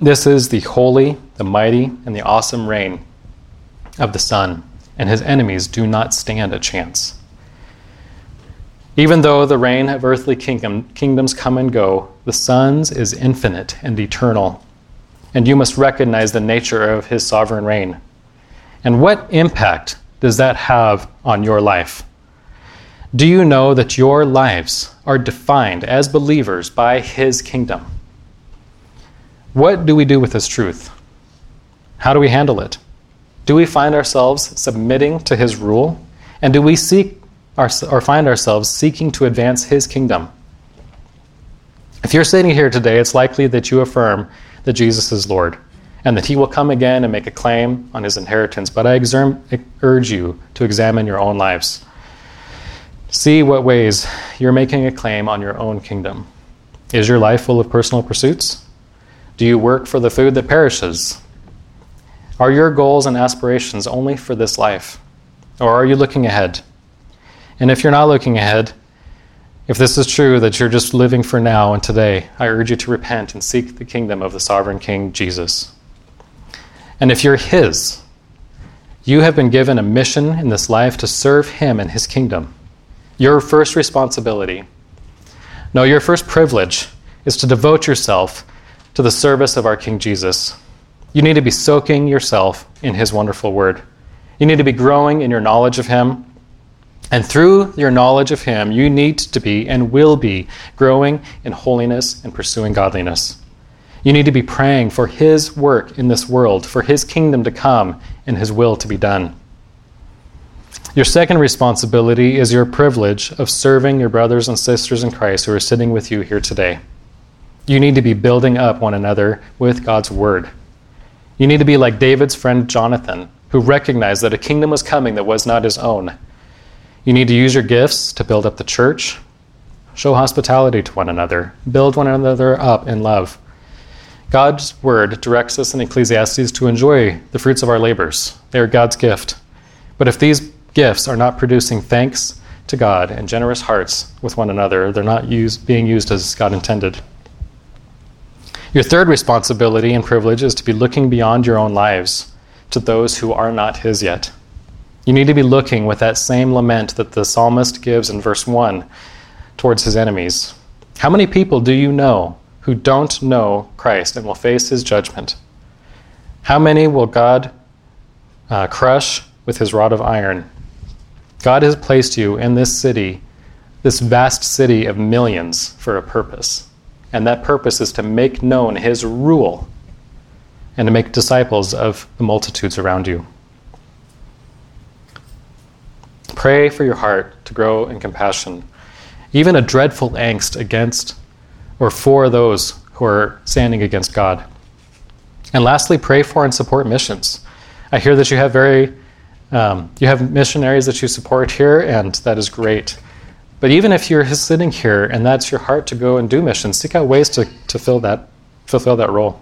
S2: This is the holy, the mighty, and the awesome reign of the Son, and his enemies do not stand a chance. Even though the reign of earthly kingdom, kingdoms come and go, the Son's is infinite and eternal, and you must recognize the nature of his sovereign reign. And what impact does that have on your life? Do you know that your lives are defined as believers by His kingdom? What do we do with this truth? How do we handle it? Do we find ourselves submitting to His rule? And do we seek our, or find ourselves seeking to advance His kingdom? If you're sitting here today, it's likely that you affirm that Jesus is Lord and that he will come again and make a claim on his inheritance. But I urge you to examine your own lives. See what ways you're making a claim on your own kingdom. Is your life full of personal pursuits? Do you work for the food that perishes? Are your goals and aspirations only for this life? Or are you looking ahead? And if you're not looking ahead, if this is true that you're just living for now and today, I urge you to repent and seek the kingdom of the sovereign King Jesus. And if you're His, you have been given a mission in this life to serve Him and His kingdom. Your first responsibility, no, your first privilege is to devote yourself to the service of our King Jesus. You need to be soaking yourself in His wonderful word. You need to be growing in your knowledge of Him. And through your knowledge of Him, you need to be and will be growing in holiness and pursuing godliness. You need to be praying for His work in this world, for His kingdom to come and His will to be done. Your second responsibility is your privilege of serving your brothers and sisters in Christ who are sitting with you here today. You need to be building up one another with God's word. You need to be like David's friend Jonathan, who recognized that a kingdom was coming that was not his own. You need to use your gifts to build up the church, show hospitality to one another, build one another up in love. God's word directs us in Ecclesiastes to enjoy the fruits of our labors. They are God's gift. But if these gifts are not producing thanks to God and generous hearts with one another, they're not used, being used as God intended. Your third responsibility and privilege is to be looking beyond your own lives to those who are not His yet. You need to be looking with that same lament that the psalmist gives in verse 1 towards his enemies. How many people do you know who don't know Christ and will face his judgment. How many will God uh, crush with his rod of iron? God has placed you in this city, this vast city of millions, for a purpose. And that purpose is to make known his rule and to make disciples of the multitudes around you. Pray for your heart to grow in compassion, even a dreadful angst against or for those who are standing against God. And lastly, pray for and support missions. I hear that you have very um, you have missionaries that you support here, and that is great. But even if you're sitting here and that's your heart to go and do missions, seek out ways to, to fill that, fulfill that role.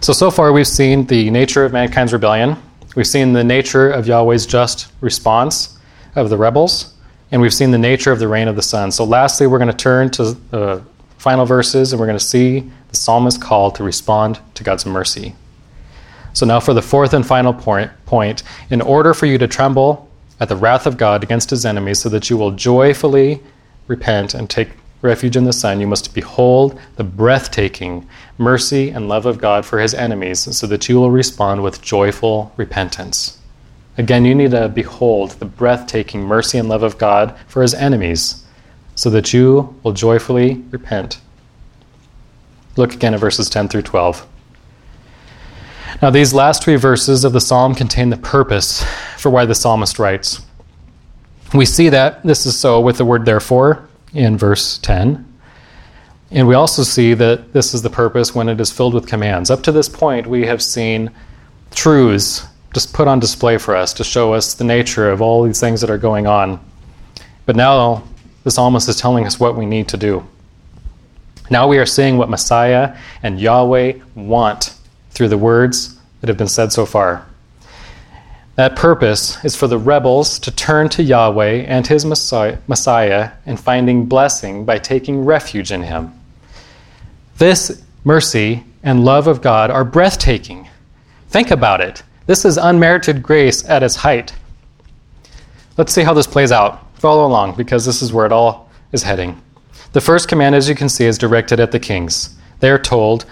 S2: So, so far we've seen the nature of mankind's rebellion. We've seen the nature of Yahweh's just response of the rebels and we've seen the nature of the reign of the Son. So, lastly, we're going to turn to the final verses and we're going to see the psalmist call to respond to God's mercy. So, now for the fourth and final point, point in order for you to tremble at the wrath of God against his enemies, so that you will joyfully repent and take refuge in the Son, you must behold the breathtaking mercy and love of God for his enemies, so that you will respond with joyful repentance. Again, you need to behold the breathtaking mercy and love of God for his enemies, so that you will joyfully repent. Look again at verses 10 through 12. Now, these last three verses of the psalm contain the purpose for why the psalmist writes. We see that this is so with the word therefore in verse 10. And we also see that this is the purpose when it is filled with commands. Up to this point, we have seen truths just put on display for us to show us the nature of all these things that are going on. But now the psalmist is telling us what we need to do. Now we are seeing what Messiah and Yahweh want through the words that have been said so far. That purpose is for the rebels to turn to Yahweh and his Messiah and finding blessing by taking refuge in him. This mercy and love of God are breathtaking. Think about it. This is unmerited grace at its height. Let's see how this plays out. Follow along because this is where it all is heading. The first command, as you can see, is directed at the kings. They are told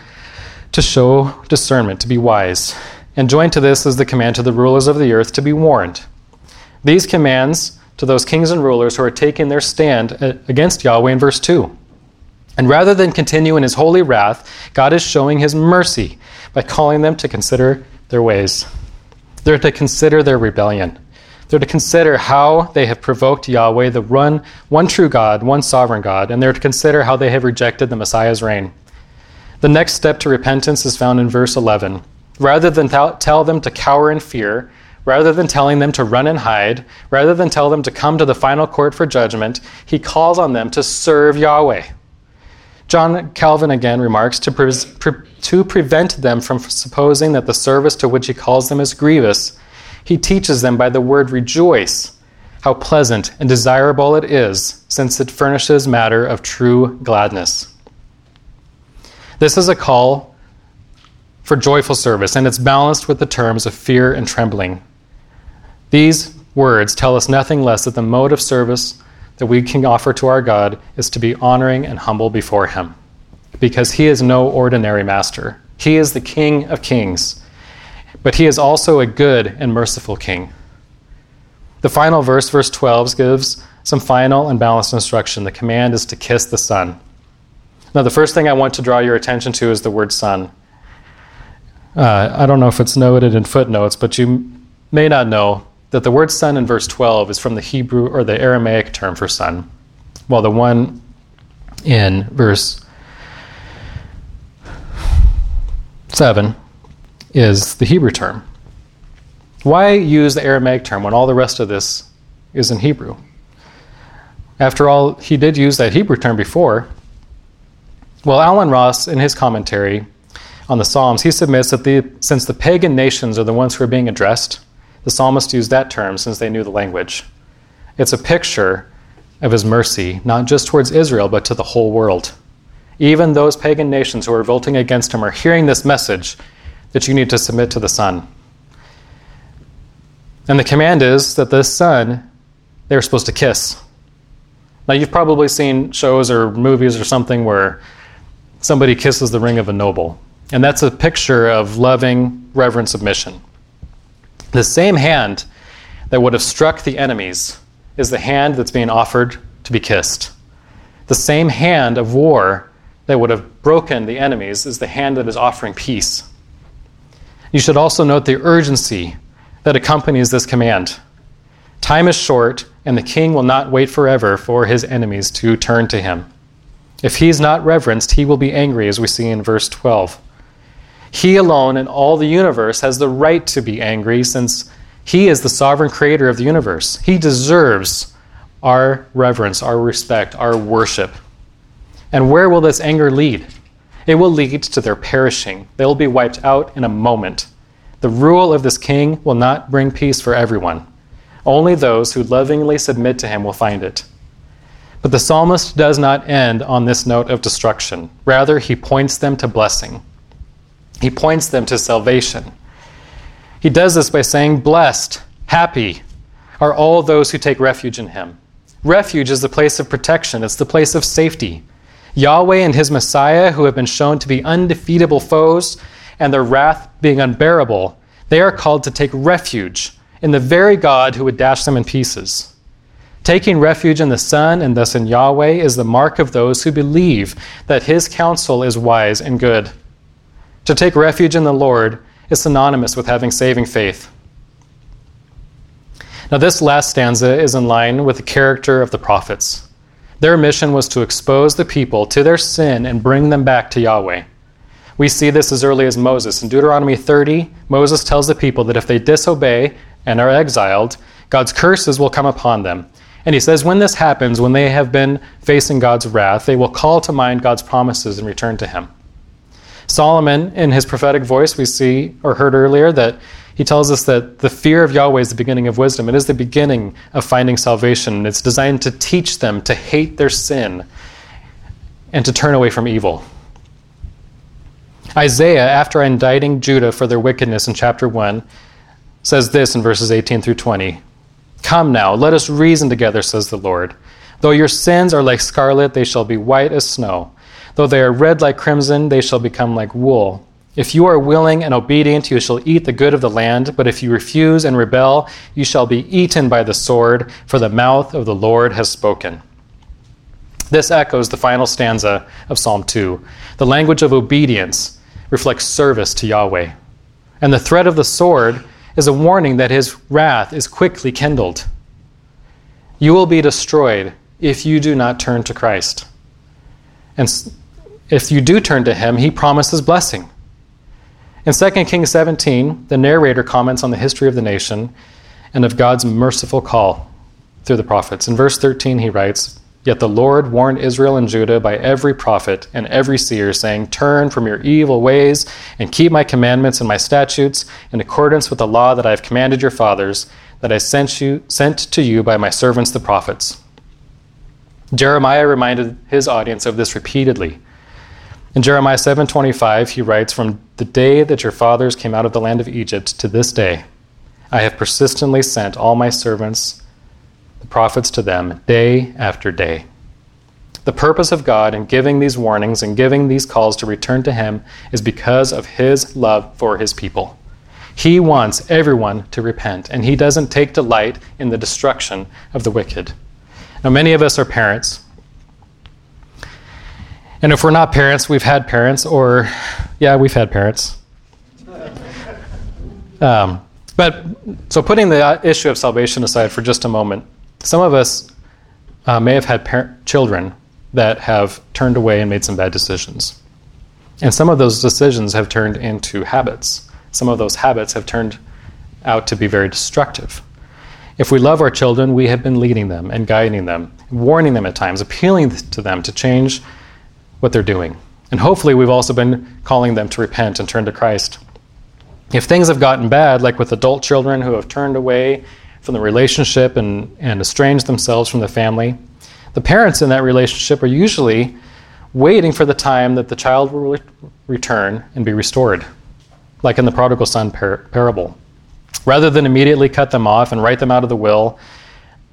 S2: to show discernment, to be wise. And joined to this is the command to the rulers of the earth to be warned. These commands to those kings and rulers who are taking their stand uh, against Yahweh in verse 2. And rather than continue in his holy wrath, God is showing his mercy by calling them to consider their ways. They're to consider their rebellion. They're to consider how they have provoked Yahweh, the one, one true God, one sovereign God, and they're to consider how they have rejected the Messiah's reign. The next step to repentance is found in verse 11. Rather than tell them to cower in fear, rather than telling them to run and hide, rather than tell them to come to the final court for judgment, he calls on them to serve Yahweh. John Calvin again remarks to, pre- pre- to prevent them from supposing that the service to which he calls them is grievous, he teaches them by the word rejoice how pleasant and desirable it is, since it furnishes matter of true gladness. This is a call for joyful service, and it's balanced with the terms of fear and trembling. These words tell us nothing less that the mode of service that we can offer to our God is to be honoring and humble before Him, because He is no ordinary master. He is the King of kings, but He is also a good and merciful King. The final verse, verse 12, gives some final and balanced instruction. The command is to kiss the Son. Now, the first thing I want to draw your attention to is the word Son. Uh, I don't know if it's noted in footnotes, but you may not know that the word son in verse 12 is from the Hebrew or the Aramaic term for son, while the one in verse 7 is the Hebrew term. Why use the Aramaic term when all the rest of this is in Hebrew? After all, he did use that Hebrew term before. Well, Allen Ross, in his commentary on the Psalms, he submits that the, since the pagan nations are the ones who are being addressed, the psalmist used that term since they knew the language. It's a picture of his mercy, not just towards Israel, but to the whole world. Even those pagan nations who are revolting against him are hearing this message that you need to submit to the Son. And the command is that this Son, they're supposed to kiss. Now, you've probably seen shows or movies or something where somebody kisses the ring of a noble. And that's a picture of loving, reverent submission. The same hand that would have struck the enemies is the hand that's being offered to be kissed. The same hand of war that would have broken the enemies is the hand that is offering peace. You should also note the urgency that accompanies this command. Time is short, and the king will not wait forever for his enemies to turn to him. If he is not reverenced, he will be angry, as we see in verse 12. He alone in all the universe has the right to be angry since he is the sovereign creator of the universe. He deserves our reverence, our respect, our worship. And where will this anger lead? It will lead to their perishing. They will be wiped out in a moment. The rule of this king will not bring peace for everyone. Only those who lovingly submit to him will find it. But the psalmist does not end on this note of destruction. Rather, he points them to blessing. He points them to salvation. He does this by saying, Blessed, happy are all those who take refuge in him. Refuge is the place of protection, it's the place of safety. Yahweh and his Messiah, who have been shown to be undefeatable foes and their wrath being unbearable, they are called to take refuge in the very God who would dash them in pieces. Taking refuge in the Son and thus in Yahweh is the mark of those who believe that his counsel is wise and good. To take refuge in the Lord is synonymous with having saving faith. Now, this last stanza is in line with the character of the prophets. Their mission was to expose the people to their sin and bring them back to Yahweh. We see this as early as Moses. In Deuteronomy 30, Moses tells the people that if they disobey and are exiled, God's curses will come upon them. And he says, when this happens, when they have been facing God's wrath, they will call to mind God's promises and return to him. Solomon, in his prophetic voice, we see or heard earlier that he tells us that the fear of Yahweh is the beginning of wisdom. It is the beginning of finding salvation. It's designed to teach them to hate their sin and to turn away from evil. Isaiah, after indicting Judah for their wickedness in chapter 1, says this in verses 18 through 20 Come now, let us reason together, says the Lord. Though your sins are like scarlet, they shall be white as snow. Though they are red like crimson, they shall become like wool. If you are willing and obedient, you shall eat the good of the land. But if you refuse and rebel, you shall be eaten by the sword, for the mouth of the Lord has spoken. This echoes the final stanza of Psalm 2. The language of obedience reflects service to Yahweh. And the threat of the sword is a warning that his wrath is quickly kindled. You will be destroyed if you do not turn to Christ. And if you do turn to him, he promises blessing. In 2 Kings 17, the narrator comments on the history of the nation and of God's merciful call through the prophets. In verse 13, he writes, Yet the Lord warned Israel and Judah by every prophet and every seer, saying, Turn from your evil ways and keep my commandments and my statutes in accordance with the law that I have commanded your fathers, that I sent you sent to you by my servants the prophets. Jeremiah reminded his audience of this repeatedly. In Jeremiah 7:25, he writes, "From the day that your fathers came out of the land of Egypt to this day, I have persistently sent all my servants, the prophets, to them day after day." The purpose of God in giving these warnings and giving these calls to return to Him is because of His love for His people. He wants everyone to repent, and He doesn't take delight in the destruction of the wicked. Now, many of us are parents. And if we're not parents, we've had parents, or, yeah, we've had parents. Um, but so, putting the issue of salvation aside for just a moment, some of us uh, may have had par- children that have turned away and made some bad decisions. And some of those decisions have turned into habits. Some of those habits have turned out to be very destructive. If we love our children, we have been leading them and guiding them, warning them at times, appealing to them to change what they're doing. And hopefully, we've also been calling them to repent and turn to Christ. If things have gotten bad, like with adult children who have turned away from the relationship and, and estranged themselves from the family, the parents in that relationship are usually waiting for the time that the child will re- return and be restored, like in the prodigal son par- parable. Rather than immediately cut them off and write them out of the will,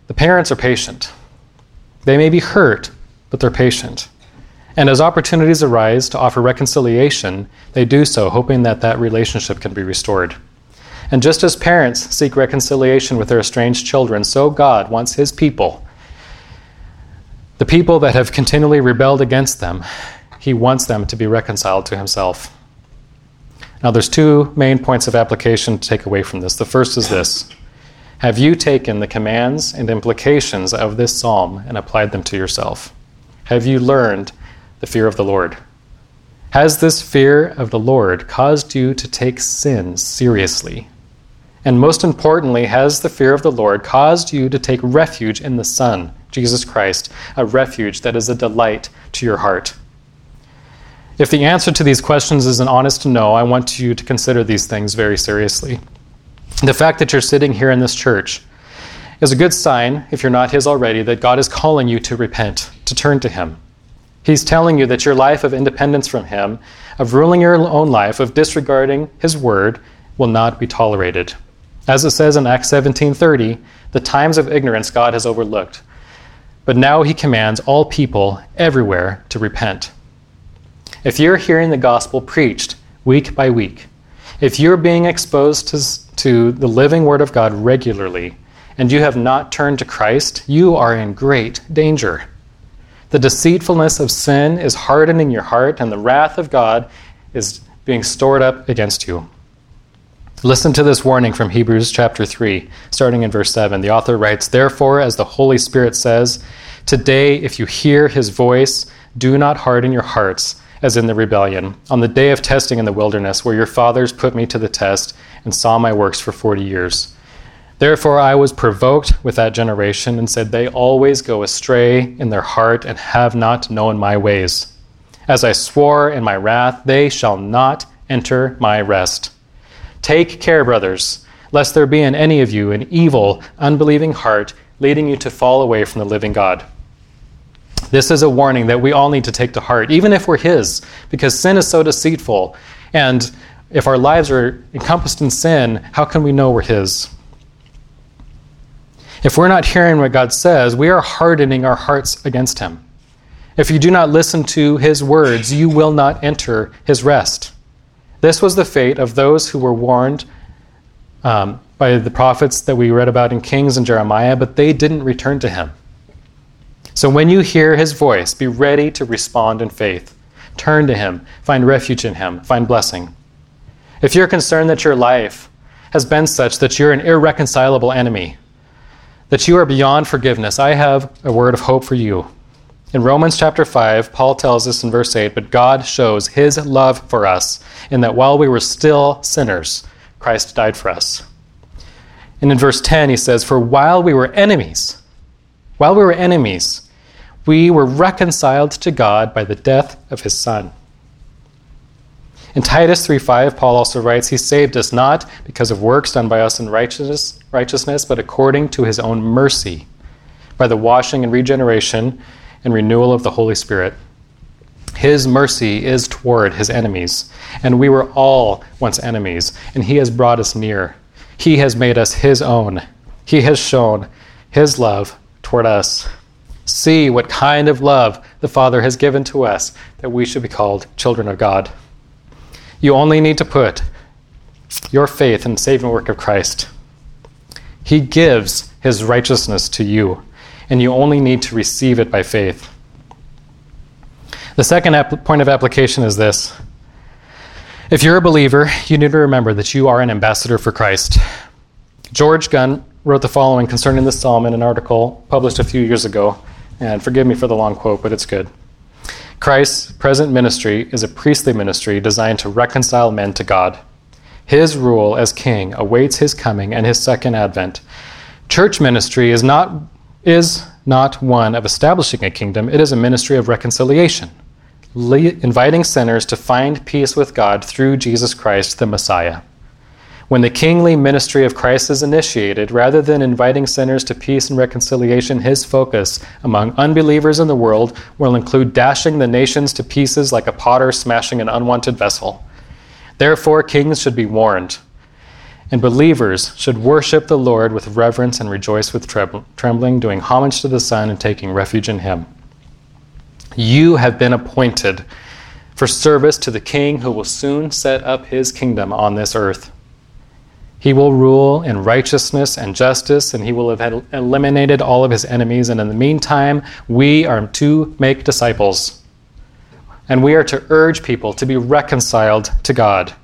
S2: the parents are patient. They may be hurt, but they're patient. And as opportunities arise to offer reconciliation, they do so, hoping that that relationship can be restored. And just as parents seek reconciliation with their estranged children, so God wants His people, the people that have continually rebelled against them, He wants them to be reconciled to Himself. Now, there's two main points of application to take away from this. The first is this Have you taken the commands and implications of this psalm and applied them to yourself? Have you learned the fear of the Lord? Has this fear of the Lord caused you to take sin seriously? And most importantly, has the fear of the Lord caused you to take refuge in the Son, Jesus Christ, a refuge that is a delight to your heart? If the answer to these questions is an honest no, I want you to consider these things very seriously. The fact that you're sitting here in this church is a good sign, if you're not His already, that God is calling you to repent, to turn to Him. He's telling you that your life of independence from Him, of ruling your own life, of disregarding His word, will not be tolerated. As it says in Acts 17:30, the times of ignorance God has overlooked. But now he commands all people everywhere to repent. If you're hearing the gospel preached week by week, if you're being exposed to, to the living word of God regularly, and you have not turned to Christ, you are in great danger. The deceitfulness of sin is hardening your heart, and the wrath of God is being stored up against you. Listen to this warning from Hebrews chapter 3, starting in verse 7. The author writes, Therefore, as the Holy Spirit says, Today, if you hear his voice, do not harden your hearts as in the rebellion, on the day of testing in the wilderness, where your fathers put me to the test and saw my works for forty years. Therefore I was provoked with that generation and said, They always go astray in their heart and have not known my ways. As I swore in my wrath, they shall not enter my rest. Take care, brothers, lest there be in any of you an evil, unbelieving heart leading you to fall away from the living God. This is a warning that we all need to take to heart, even if we're His, because sin is so deceitful. And if our lives are encompassed in sin, how can we know we're His? If we're not hearing what God says, we are hardening our hearts against Him. If you do not listen to His words, you will not enter His rest. This was the fate of those who were warned um, by the prophets that we read about in Kings and Jeremiah, but they didn't return to Him. So when you hear His voice, be ready to respond in faith. Turn to Him, find refuge in Him, find blessing. If you're concerned that your life has been such that you're an irreconcilable enemy, that you are beyond forgiveness, I have a word of hope for you. In Romans chapter 5, Paul tells us in verse 8, But God shows his love for us in that while we were still sinners, Christ died for us. And in verse 10, he says, For while we were enemies, while we were enemies, we were reconciled to God by the death of his Son. In Titus 3:5, Paul also writes, He saved us not because of works done by us in righteousness, righteousness, but according to his own mercy, by the washing and regeneration and renewal of the Holy Spirit. His mercy is toward his enemies, and we were all once enemies, and he has brought us near. He has made us his own. He has shown his love toward us. See what kind of love the Father has given to us that we should be called children of God. You only need to put your faith in the saving work of Christ. He gives his righteousness to you, and you only need to receive it by faith. The second point of application is this if you're a believer, you need to remember that you are an ambassador for Christ. George Gunn wrote the following concerning this psalm in an article published a few years ago. And forgive me for the long quote, but it's good. Christ's present ministry is a priestly ministry designed to reconcile men to God. His rule as king awaits his coming and his second advent. Church ministry is not, is not one of establishing a kingdom, it is a ministry of reconciliation inviting sinners to find peace with God through Jesus Christ, the Messiah. When the kingly ministry of Christ is initiated, rather than inviting sinners to peace and reconciliation, his focus among unbelievers in the world will include dashing the nations to pieces like a potter smashing an unwanted vessel. Therefore, kings should be warned, and believers should worship the Lord with reverence and rejoice with trembling, doing homage to the Son and taking refuge in him. You have been appointed for service to the King who will soon set up his kingdom on this earth. He will rule in righteousness and justice, and he will have eliminated all of his enemies. And in the meantime, we are to make disciples. And we are to urge people to be reconciled to God.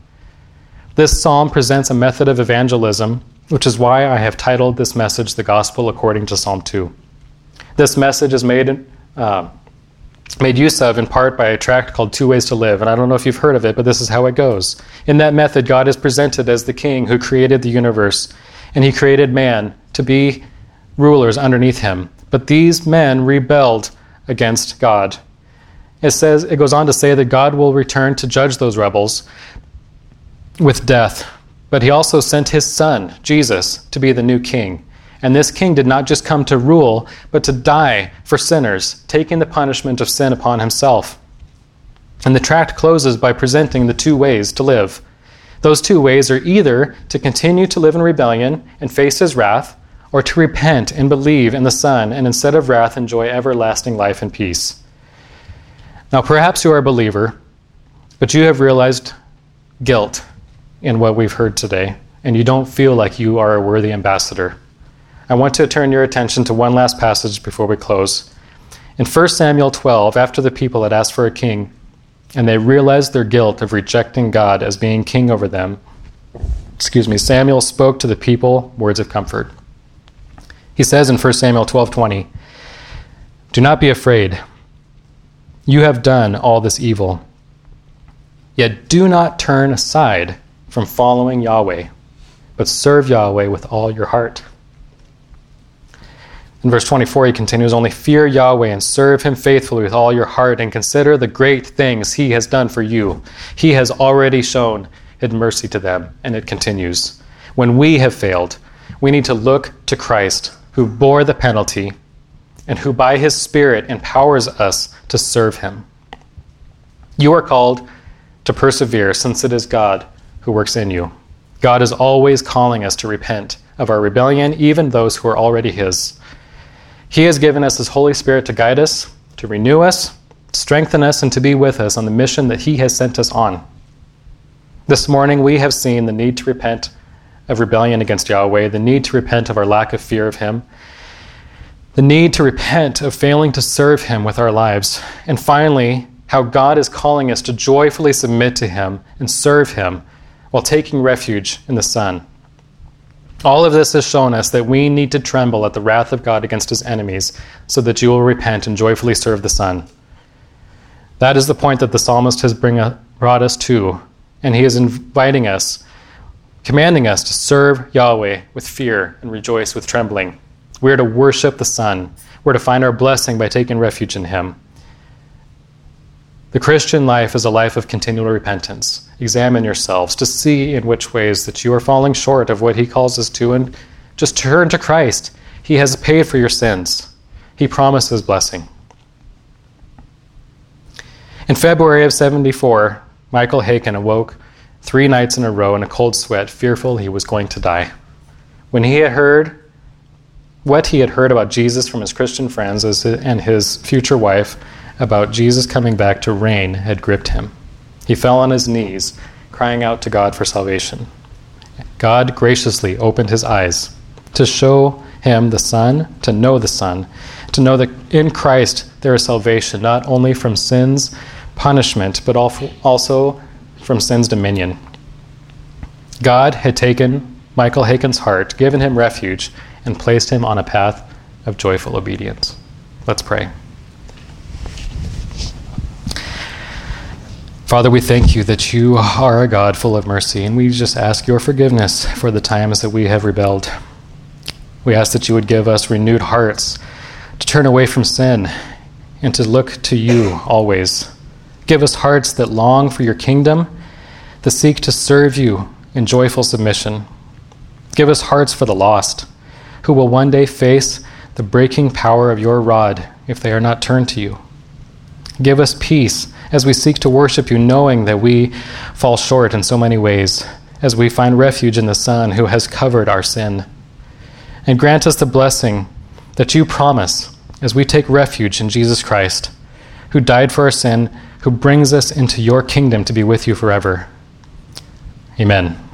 S2: This psalm presents a method of evangelism, which is why I have titled this message The Gospel According to Psalm 2. This message is made. Uh, made use of in part by a tract called Two Ways to Live. And I don't know if you've heard of it, but this is how it goes. In that method, God is presented as the king who created the universe, and he created man to be rulers underneath him. But these men rebelled against God. It says it goes on to say that God will return to judge those rebels with death. But he also sent his son, Jesus, to be the new king. And this king did not just come to rule, but to die for sinners, taking the punishment of sin upon himself. And the tract closes by presenting the two ways to live. Those two ways are either to continue to live in rebellion and face his wrath, or to repent and believe in the Son, and instead of wrath, enjoy everlasting life and peace. Now, perhaps you are a believer, but you have realized guilt in what we've heard today, and you don't feel like you are a worthy ambassador. I want to turn your attention to one last passage before we close. In 1 Samuel 12, after the people had asked for a king, and they realized their guilt of rejecting God as being king over them, excuse me, Samuel spoke to the people words of comfort. He says in 1 Samuel 12:20, "Do not be afraid. You have done all this evil. Yet do not turn aside from following Yahweh, but serve Yahweh with all your heart. In verse 24, he continues Only fear Yahweh and serve him faithfully with all your heart, and consider the great things he has done for you. He has already shown his mercy to them, and it continues. When we have failed, we need to look to Christ, who bore the penalty and who by his Spirit empowers us to serve him. You are called to persevere, since it is God who works in you. God is always calling us to repent of our rebellion, even those who are already his. He has given us His Holy Spirit to guide us, to renew us, strengthen us, and to be with us on the mission that He has sent us on. This morning, we have seen the need to repent of rebellion against Yahweh, the need to repent of our lack of fear of Him, the need to repent of failing to serve Him with our lives, and finally, how God is calling us to joyfully submit to Him and serve Him while taking refuge in the Son. All of this has shown us that we need to tremble at the wrath of God against his enemies so that you will repent and joyfully serve the Son. That is the point that the psalmist has bring, brought us to, and he is inviting us, commanding us to serve Yahweh with fear and rejoice with trembling. We are to worship the Son. We're to find our blessing by taking refuge in him. The Christian life is a life of continual repentance. Examine yourselves to see in which ways that you are falling short of what He calls us to, and just turn to Christ. He has paid for your sins, He promises blessing. In February of 74, Michael Haykin awoke three nights in a row in a cold sweat, fearful he was going to die. When he had heard what he had heard about Jesus from his Christian friends and his future wife, about Jesus coming back to reign had gripped him. He fell on his knees, crying out to God for salvation. God graciously opened his eyes to show him the Son, to know the Son, to know that in Christ there is salvation, not only from sin's punishment, but also from sin's dominion. God had taken Michael Haykin's heart, given him refuge, and placed him on a path of joyful obedience. Let's pray. Father, we thank you that you are a God full of mercy, and we just ask your forgiveness for the times that we have rebelled. We ask that you would give us renewed hearts to turn away from sin and to look to you always. Give us hearts that long for your kingdom, that seek to serve you in joyful submission. Give us hearts for the lost, who will one day face the breaking power of your rod if they are not turned to you. Give us peace as we seek to worship you, knowing that we fall short in so many ways, as we find refuge in the Son who has covered our sin. And grant us the blessing that you promise as we take refuge in Jesus Christ, who died for our sin, who brings us into your kingdom to be with you forever. Amen.